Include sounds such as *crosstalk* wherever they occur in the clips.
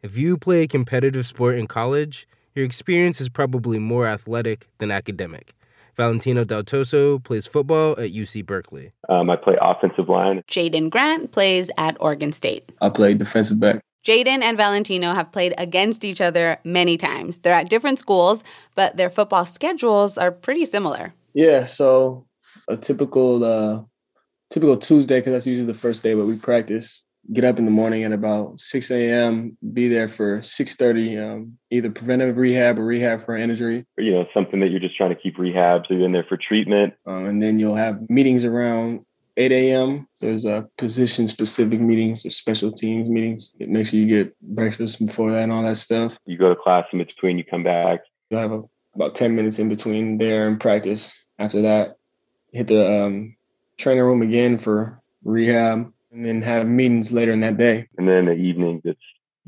If you play a competitive sport in college, your experience is probably more athletic than academic. Valentino Daltoso plays football at UC Berkeley. Um, I play offensive line. Jaydon Grant plays at Oregon State. I play defensive back. Jaden and Valentino have played against each other many times. They're at different schools, but their football schedules are pretty similar. Yeah, so a typical uh, typical Tuesday because that's usually the first day, but we practice get up in the morning at about 6 a.m., be there for 6.30, um, either preventive rehab or rehab for an injury. You know, something that you're just trying to keep rehab, so you're in there for treatment. Um, and then you'll have meetings around 8 a.m. There's uh, position-specific meetings or special teams meetings. Make sure you get breakfast before that and all that stuff. You go to class in between, you come back. You'll have a, about 10 minutes in between there and practice. After that, hit the um, training room again for rehab and then have meetings later in that day. And then in the evening, just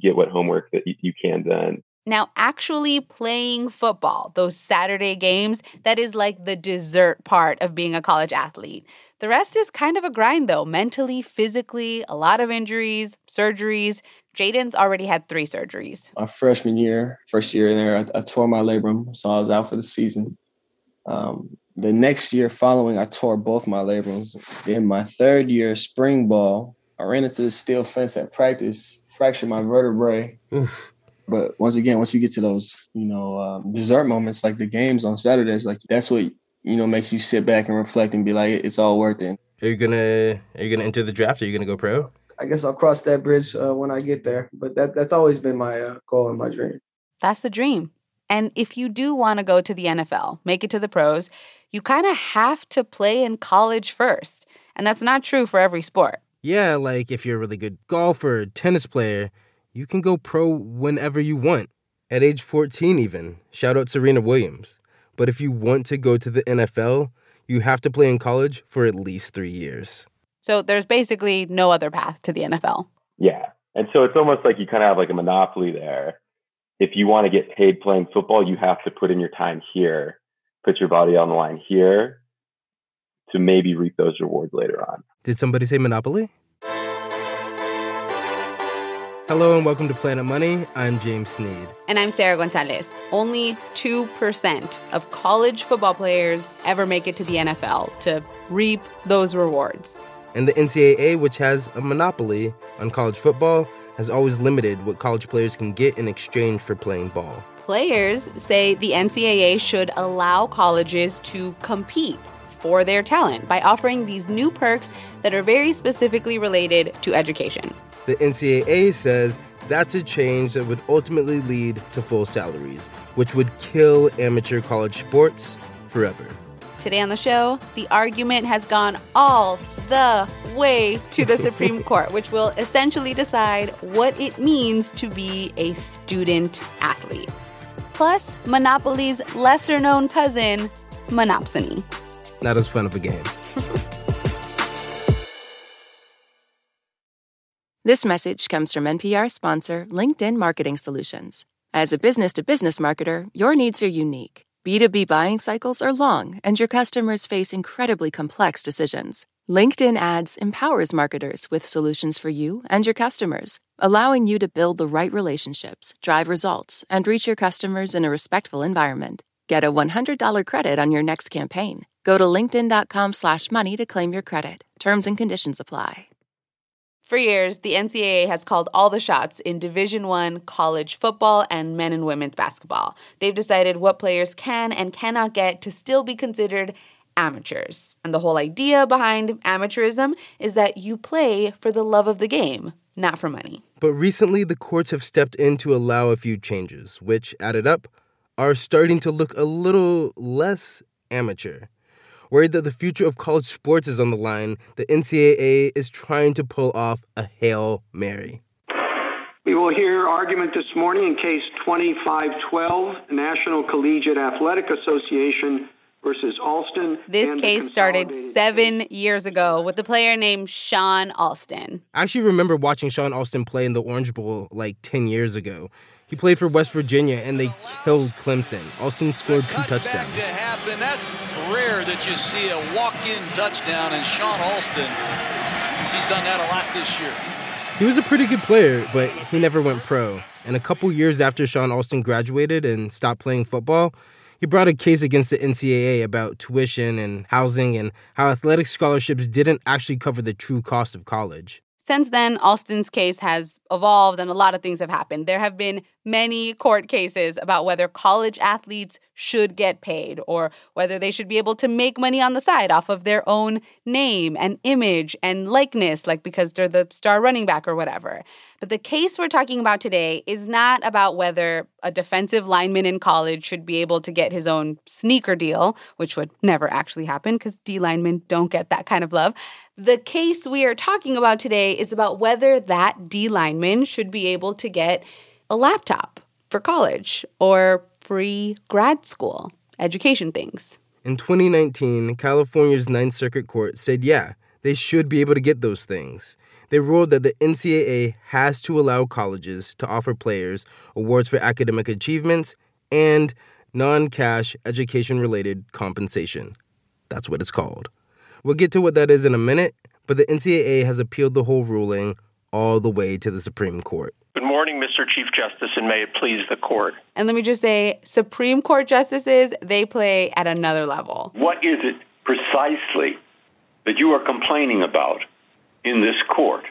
get what homework that you can done. Now, actually playing football, those Saturday games, that is like the dessert part of being a college athlete. The rest is kind of a grind, though, mentally, physically, a lot of injuries, surgeries. Jaydon's already had three surgeries. My freshman year, first year in there, I, I tore my labrum, so I was out for the season. Um, the next year following, I tore both my labrums. In my third year, spring ball, I ran into the steel fence at practice, fractured my vertebrae. Oof. But once again, once you get to those, you know, um, dessert moments like the games on Saturdays, like that's what you know makes you sit back and reflect and be like, it's all worth it. Are you gonna Are you gonna enter the draft? Are you gonna go pro? I guess I'll cross that bridge uh, when I get there. But that that's always been my uh, goal and my dream. That's the dream. And if you do want to go to the NFL, make it to the pros, you kind of have to play in college first. And that's not true for every sport. Yeah, like if you're a really good golfer, tennis player, you can go pro whenever you want. At age 14, even. Shout out Serena Williams. But if you want to go to the NFL, you have to play in college for at least three years. So there's basically no other path to the NFL. Yeah. And so it's almost like you kind of have like a monopoly there. If you want to get paid playing football, you have to put in your time here put your body on the line here to maybe reap those rewards later on. Did somebody say Monopoly? Hello and welcome to Planet Money. I'm James Sneed. And I'm Sarah Gonzalez. Only 2% of college football players ever make it to the NFL to reap those rewards. And the NCAA, which has a monopoly on college football, has always limited what college players can get in exchange for playing ball players say the NCAA should allow colleges to compete for their talent by offering these new perks that are very specifically related to education. The NCAA says that's a change that would ultimately lead to full salaries, which would kill amateur college sports forever. Today on the show, the argument has gone all the way to the Supreme *laughs* Court, which will essentially decide what it means to be a student athlete plus Monopoly's lesser known cousin, Monopsony. Not as fun of a game. *laughs* this message comes from NPR sponsor LinkedIn Marketing Solutions. As a business to business marketer, your needs are unique. B2B buying cycles are long, and your customers face incredibly complex decisions. LinkedIn Ads empowers marketers with solutions for you and your customers, allowing you to build the right relationships, drive results, and reach your customers in a respectful environment. Get a $100 credit on your next campaign. Go to linkedin.com/money to claim your credit. Terms and conditions apply. For years, the NCAA has called all the shots in Division 1 college football and men and women's basketball. They've decided what players can and cannot get to still be considered amateurs. And the whole idea behind amateurism is that you play for the love of the game, not for money. But recently, the courts have stepped in to allow a few changes, which, added up, are starting to look a little less amateur. Worried that the future of college sports is on the line, the NCAA is trying to pull off a Hail Mary. We will hear argument this morning in case 2512, National Collegiate Athletic Association versus Alston. This case started seven years ago with a player named Shawne Alston. I actually remember watching Shawne Alston play in the Orange Bowl like 10 years ago. He played for West Virginia and they killed Clemson. Alston scored two touchdowns. To happen. That's rare that you see a walk-in touchdown and Shawne Alston. He's done that a lot this year. He was a pretty good player, but he never went pro. And a couple years after Shawne Alston graduated and stopped playing football, he brought a case against the NCAA about tuition and housing and how athletic scholarships didn't actually cover the true cost of college. Since then, Alston's case has evolved and a lot of things have happened. There have been many court cases about whether college athletes should get paid or whether they should be able to make money on the side off of their own name and image and likeness, like because they're the star running back or whatever. But the case we're talking about today is not about whether a defensive lineman in college should be able to get his own sneaker deal, which would never actually happen because D linemen don't get that kind of love. The case we are talking about today is about whether that D lineman should be able to get a laptop for college or free grad school education things. In 2019, California's Ninth Circuit Court said, yeah, they should be able to get those things. They ruled that the NCAA has to allow colleges to offer players awards for academic achievements and non cash education related compensation. That's what it's called. We'll get to what that is in a minute, but the NCAA has appealed the whole ruling all the way to the Supreme Court. Good morning, Mr. Chief Justice, and may it please the court. And let me just say, Supreme Court justices, they play at another level. What is it precisely that you are complaining about in this court?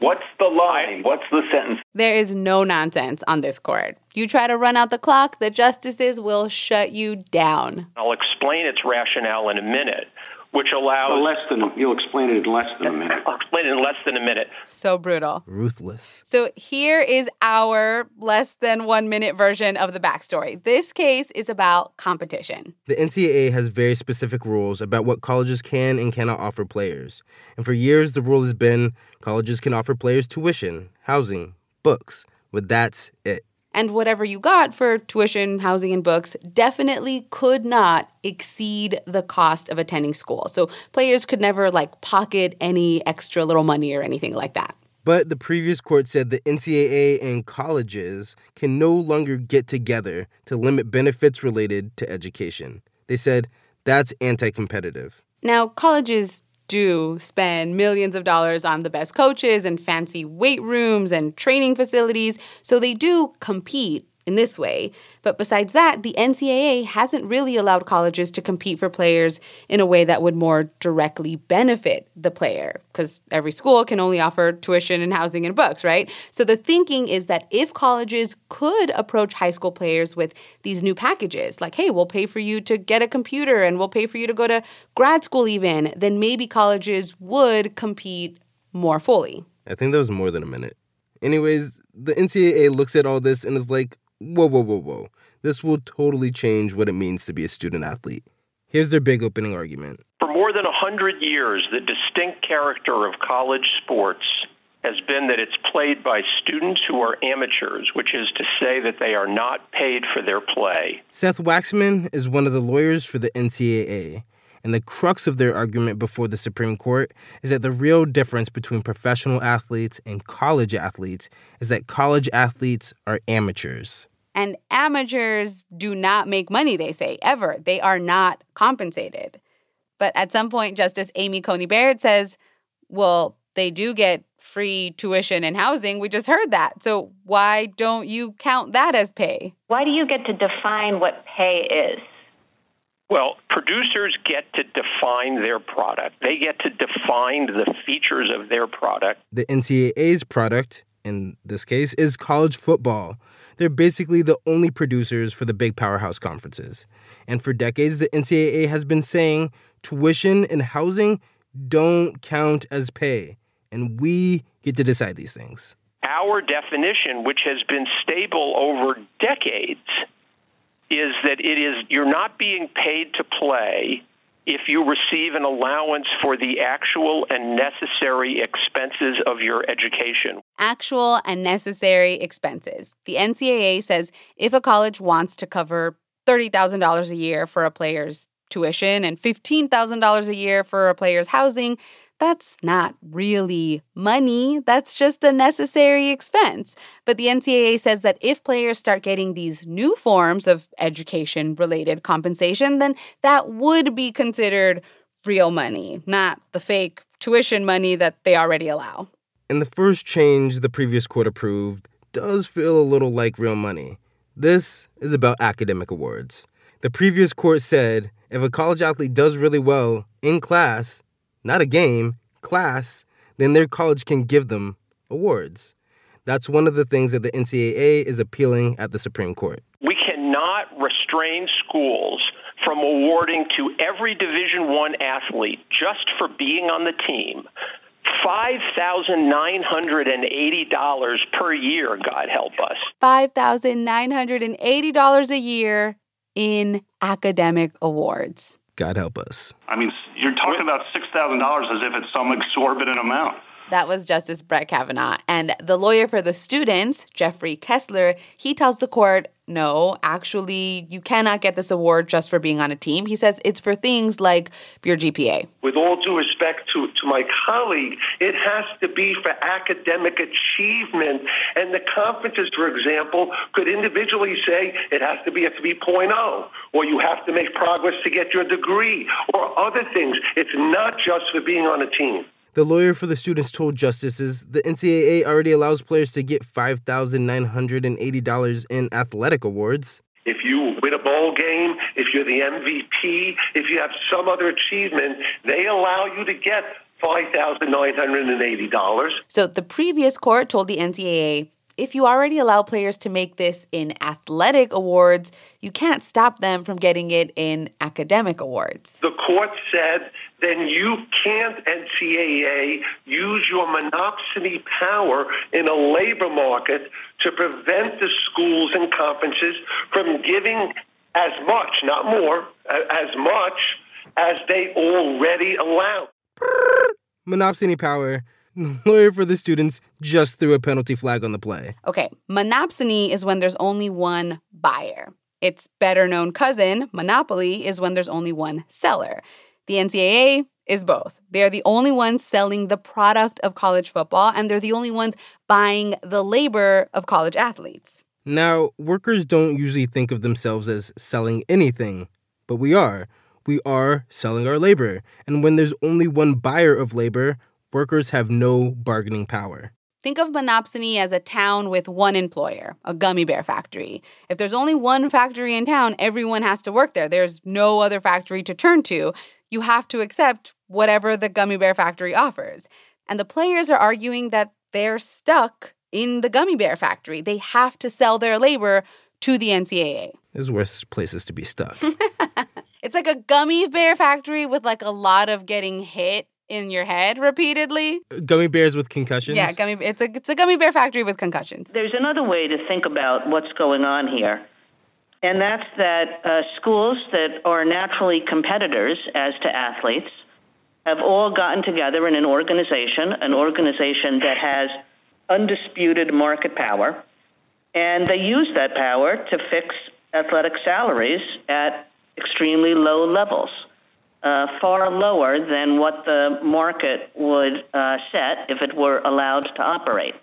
What's the line? What's the sentence? There is no nonsense on this court. You try to run out the clock, the justices will shut you down. I'll explain its rationale in a minute which allows well, less than you'll explain it in less than a minute. I'll explain it in less than a minute. So brutal. Ruthless. So here is our less than 1 minute version of the backstory. This case is about competition. The NCAA has very specific rules about what colleges can and cannot offer players. And for years the rule has been colleges can offer players tuition, housing, books, but that's it and whatever you got for tuition, housing, and books definitely could not exceed the cost of attending school. So players could never like pocket any extra little money or anything like that. But the previous court said the NCAA and colleges can no longer get together to limit benefits related to education. They said that's anti competitive. Now, colleges do spend millions of dollars on the best coaches and fancy weight rooms and training facilities, so they do compete in this way. But besides that, the NCAA hasn't really allowed colleges to compete for players in a way that would more directly benefit the player because every school can only offer tuition and housing and books, right? So the thinking is that if colleges could approach high school players with these new packages, like, hey, we'll pay for you to get a computer and we'll pay for you to go to grad school, even, then maybe colleges would compete more fully. I think that was more than a minute. Anyways, the NCAA looks at all this and is like, whoa, whoa, whoa, whoa. This will totally change what it means to be a student athlete. Here's their big opening argument. For more than 100 years, the distinct character of college sports has been that it's played by students who are amateurs, which is to say that they are not paid for their play. Seth Waxman is one of the lawyers for the NCAA. And the crux of their argument before the Supreme Court is that the real difference between professional athletes and college athletes is that college athletes are amateurs. And amateurs do not make money, they say, ever. They are not compensated. But at some point, Justice Amy Coney Barrett says, well, they do get free tuition and housing. We just heard that. So why don't you count that as pay? Why do you get to define what pay is? Well, producers get to define their product. They get to define the features of their product. The NCAA's product, in this case, is college football. They're basically the only producers for the big powerhouse conferences. And for decades, the NCAA has been saying tuition and housing don't count as pay. And we get to decide these things. Our definition, which has been stable over decades, is that it is you're not being paid to play, if you receive an allowance for the actual and necessary expenses of your education. Actual and necessary expenses. The NCAA says if a college wants to cover $30,000 a year for a player's tuition and $15,000 a year for a player's housing, that's not really money. That's just a necessary expense. But the NCAA says that if players start getting these new forms of education related compensation, then that would be considered real money, not the fake tuition money that they already allow. And the first change the previous court approved does feel a little like real money. This is about academic awards. The previous court said if a college athlete does really well in class, not a game, class, then their college can give them awards. That's one of the things that the NCAA is appealing at the Supreme Court. We cannot restrain schools from awarding to every Division 1 athlete just for being on the team $5,980 per year, God help us. $5,980 a year in academic awards. God help us. I mean, you're talking about $6,000 as if it's some exorbitant amount. That was Justice Brett Kavanaugh. And the lawyer for the students, Jeffrey Kessler, he tells the court no, actually, you cannot get this award just for being on a team. He says it's for things like your GPA. With all due respect to, to my colleague, it has to be for academic achievement. And the conferences, for example, could individually say it has to be a 3.0, or you have to make progress to get your degree, or other things. It's not just for being on a team. The lawyer for the students told justices the NCAA already allows players to get $5,980 in athletic awards. If you win a bowl game, if you're the MVP, if you have some other achievement, they allow you to get $5,980. So the previous court told the NCAA if you already allow players to make this in athletic awards, you can't stop them from getting it in academic awards. The court said then you can't, NCAA, use your monopsony power in a labor market to prevent the schools and conferences from giving as much, not more, as much as they already allow. Monopsony power. The *laughs* lawyer for the students just threw a penalty flag on the play. Okay, monopsony is when there's only one buyer. Its better known cousin, monopoly, is when there's only one seller. The NCAA is both. They are the only ones selling the product of college football, and they're the only ones buying the labor of college athletes. Now, workers don't usually think of themselves as selling anything, but we are. We are selling our labor. And when there's only one buyer of labor, workers have no bargaining power. Think of Monopsony as a town with one employer, a gummy bear factory. If there's only one factory in town, everyone has to work there. There's no other factory to turn to you have to accept whatever the gummy bear factory offers. And the players are arguing that they're stuck in the gummy bear factory. They have to sell their labor to the NCAA. There's worse places to be stuck. *laughs* it's like a gummy bear factory with like a lot of getting hit in your head repeatedly. Gummy bears with concussions. Yeah, gummy. It's a it's a gummy bear factory with concussions. There's another way to think about what's going on here and that's that uh, schools that are naturally competitors as to athletes have all gotten together in an organization, an organization that has undisputed market power, and they use that power to fix athletic salaries at extremely low levels, uh, far lower than what the market would uh, set if it were allowed to operate.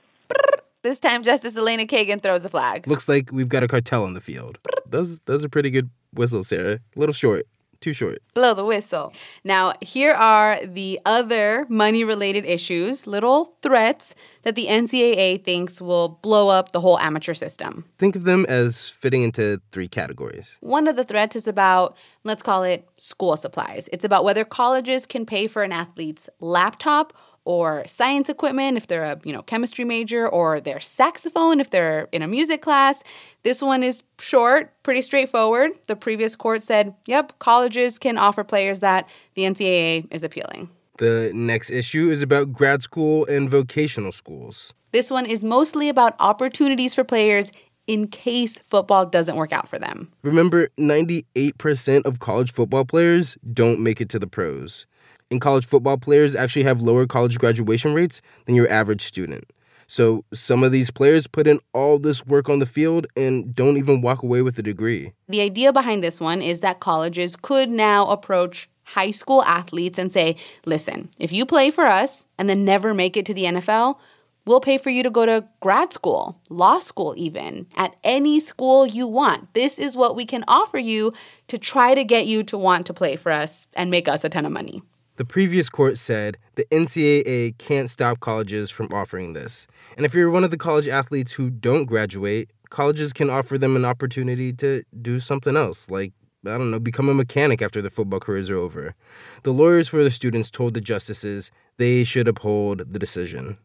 This time, Justice Elena Kagan throws a flag. Looks like we've got a cartel on the field. Those those are pretty good whistles, Sarah. A little short. Too short. Blow the whistle. Now, here are the other money related issues, little threats that the NCAA thinks will blow up the whole amateur system. Think of them as fitting into three categories. One of the threats is about, let's call it school supplies. It's about whether colleges can pay for an athlete's laptop or science equipment if they're a you know chemistry major or their saxophone if they're in a music class. This one is short pretty straightforward. The previous court said yep colleges can offer players that. The ncaa is appealing. The next issue is about grad school and vocational schools. This one is mostly about opportunities for players in case football doesn't work out for them. Remember, 98% of college football players don't make it to the pros. And college football players actually have lower college graduation rates than your average student. So some of these players put in all this work on the field and don't even walk away with a degree. The idea behind this one is that colleges could now approach high school athletes and say, listen, if you play for us and then never make it to the NFL, we'll pay for you to go to grad school, law school, even at any school you want. This is what we can offer you to try to get you to want to play for us and make us a ton of money. The previous court said the NCAA can't stop colleges from offering this. And if you're one of the college athletes who don't graduate, colleges can offer them an opportunity to do something else, like, I don't know, become a mechanic after their football careers are over. The lawyers for the students told the justices they should uphold the decision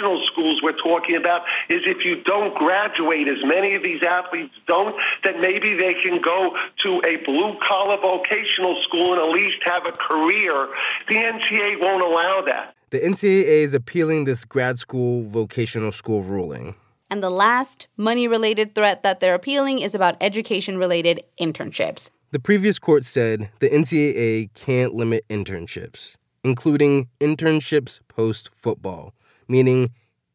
vocational schools we're talking about is if you don't graduate, as many of these athletes don't, then maybe they can go to a blue collar vocational school and at least have a career. The NCAA won't allow that. The NCAA is appealing this grad school vocational school ruling. And the last money related threat that they're appealing is about education related internships. The previous court said the NCAA can't limit internships including internships post football, meaning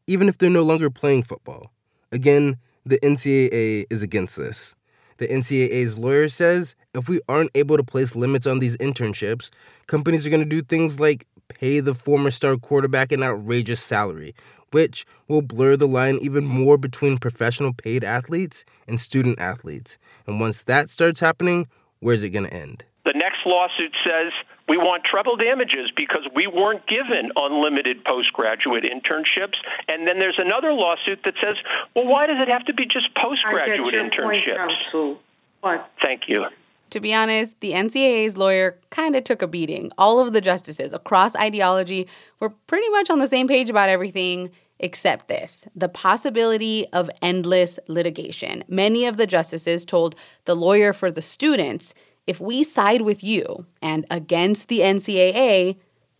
even if they're no longer playing football. Again, the NCAA is against this. The NCAA's lawyer says if we aren't able to place limits on these internships, companies are going to do things like pay the former star quarterback an outrageous salary, which will blur the line even more between professional paid athletes and student athletes. And once that starts happening, where's it going to end? The next lawsuit says we want treble damages because we weren't given unlimited postgraduate internships. And then there's another lawsuit that says, well, why does it have to be just postgraduate internships? What? Thank you. To be honest, the NCAA's lawyer kind of took a beating. All of the justices across ideology were pretty much on the same page about everything except this the possibility of endless litigation. Many of the justices told the lawyer for the students if we side with you and against the NCAA,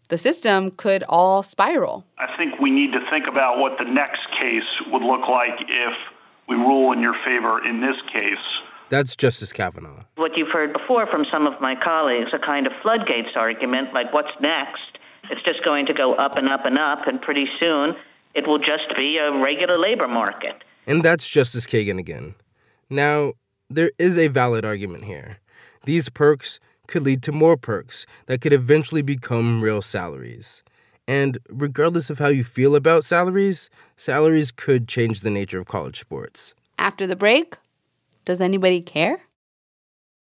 the system could all spiral. I think we need to think about what the next case would look like if we rule in your favor in this case. That's Justice Kavanaugh. What you've heard before from some of my colleagues, a kind of floodgates argument, like what's next? It's just going to go up and up and up, and pretty soon it will just be a regular labor market. And that's Justice Kagan again. Now, there is a valid argument here. These perks could lead to more perks that could eventually become real salaries. And regardless of how you feel about salaries, salaries could change the nature of college sports. After the break, does anybody care?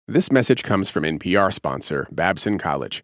This message comes from NPR sponsor Babson College.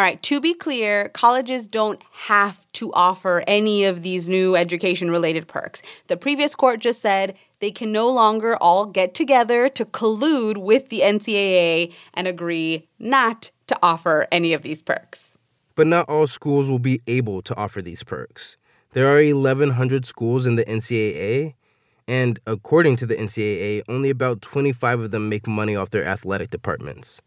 All right, to be clear, colleges don't have to offer any of these new education related perks. The previous court just said they can no longer all get together to collude with the NCAA and agree not to offer any of these perks. But not all schools will be able to offer these perks. There are 1,100 schools in the NCAA, and according to the NCAA, only about 25 of them make money off their athletic departments.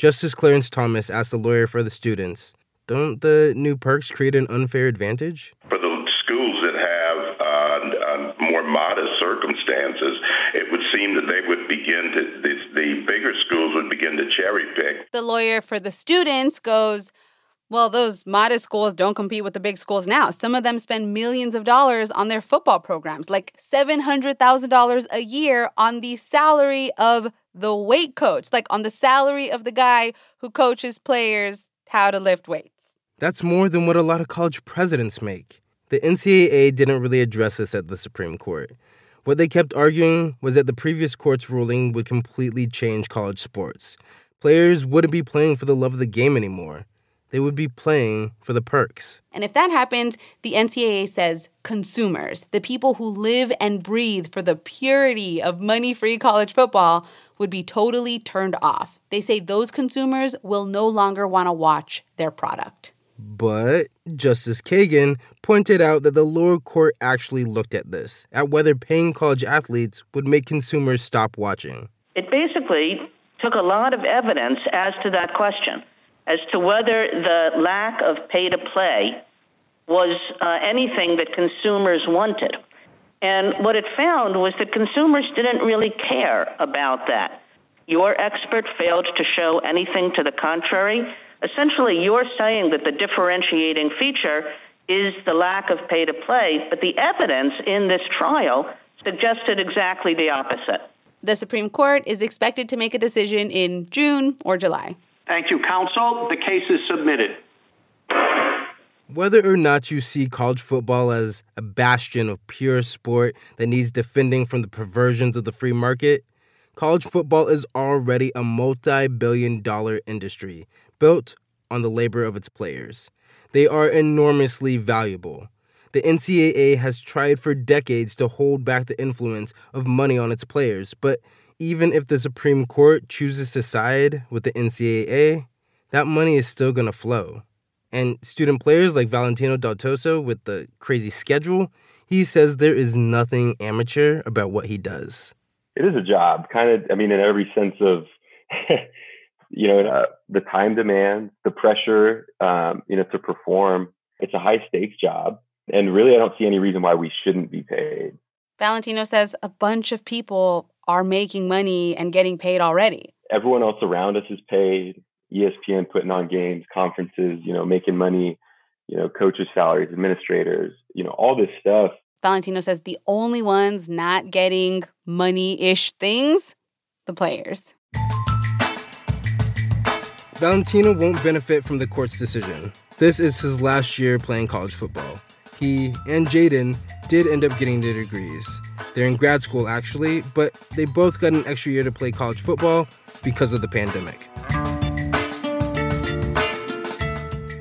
Justice Clarence Thomas asked the lawyer for the students Don't the new perks create an unfair advantage? For the schools that have uh, uh, more modest circumstances, it would seem that they would begin to, the, the bigger schools would begin to cherry pick. The lawyer for the students goes, well, those modest schools don't compete with the big schools now. Some of them spend millions of dollars on their football programs, like $700,000 a year on the salary of the weight coach, like on the salary of the guy who coaches players how to lift weights. That's more than what a lot of college presidents make. The NCAA didn't really address this at the Supreme Court. What they kept arguing was that the previous court's ruling would completely change college sports. Players wouldn't be playing for the love of the game anymore they would be playing for the perks. And if that happens, the NCAA says consumers, the people who live and breathe for the purity of money free college football, would be totally turned off. They say those consumers will no longer want to watch their product. But Justice Kagan pointed out that the lower court actually looked at this, at whether paying college athletes would make consumers stop watching. It basically took a lot of evidence as to that question, as to whether the lack of pay to play was uh, anything that consumers wanted. And what it found was that consumers didn't really care about that. Your expert failed to show anything to the contrary. Essentially, you're saying that the differentiating feature is the lack of pay to play, but the evidence in this trial suggested exactly the opposite. The Supreme Court is expected to make a decision in June or July. Thank you, counsel. The case is submitted. Whether or not you see college football as a bastion of pure sport that needs defending from the perversions of the free market, college football is already a multi billion dollar industry built on the labor of its players. They are enormously valuable. The NCAA has tried for decades to hold back the influence of money on its players, but even if the Supreme Court chooses to side with the NCAA, that money is still going to flow. And student players like Valentino Daltoso with the crazy schedule, he says there is nothing amateur about what he does. It is a job, kind of, I mean, in every sense of, *laughs* you know, uh, the time demand, the pressure, um, you know, to perform. It's a high stakes job. And really, I don't see any reason why we shouldn't be paid. Valentino says a bunch of people are making money and getting paid already. Everyone else around us is paid. ESPN putting on games, conferences, you know, making money, you know, coaches' salaries, administrators, you know, all this stuff. Valentino says the only ones not getting money ish things, the players. Valentino won't benefit from the court's decision. This is his last year playing college football. He and Jaydon did end up getting their degrees. They're in grad school, actually, but they both got an extra year to play college football because of the pandemic.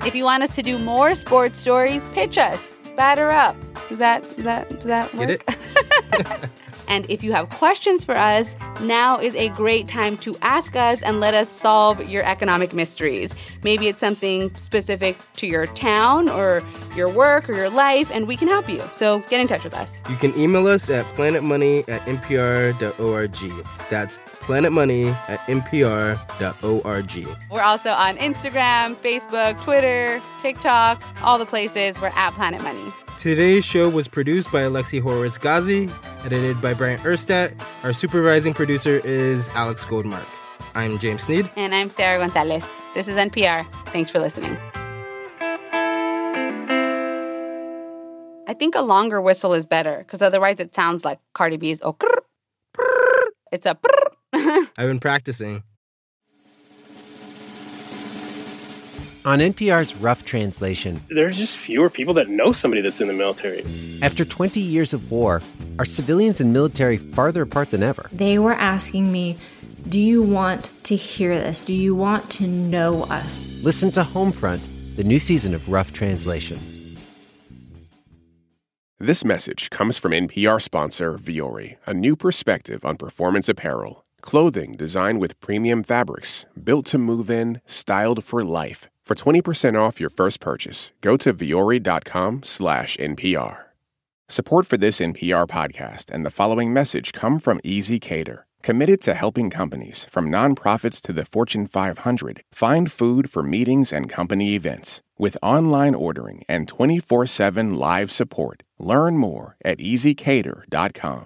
If you want us to do more sports stories, pitch us. Batter up. Does that that does that work? Get it? *laughs* And if you have questions for us, now is a great time to ask us and let us solve your economic mysteries. Maybe it's something specific to your town or your work or your life, and we can help you. So get in touch with us. You can email us at planetmoney at npr.org. That's planetmoney at npr.org. We're also on Instagram, Facebook, Twitter, TikTok, all the places. We're at Planet Money. Today's show was produced by Alexi Horowitz Ghazi, edited by Bryant Urstadt. Our supervising producer is Alex Goldmark. I'm James Sneed. And I'm Sarah Gonzalez. This is NPR. Thanks for listening. I think a longer whistle is better because otherwise it sounds like Cardi B's oh, *laughs* it's a. *laughs* I've been practicing. On NPR's Rough Translation, there's just fewer people that know somebody that's in the military. After 20 years of war, are civilians and military farther apart than ever? They were asking me, Do you want to hear this? Do you want to know us? Listen to Homefront, the new season of Rough Translation. This message comes from NPR sponsor Vuori, a new perspective on performance apparel. Clothing designed with premium fabrics, built to move in, styled for life. For 20% off your first purchase, go to vuori.com slash NPR. Support for this NPR podcast and the following message come from ezCater, committed to helping companies, from nonprofits to the Fortune 500, find food for meetings and company events. With online ordering and 24 7 live support, learn more at ezcater.com.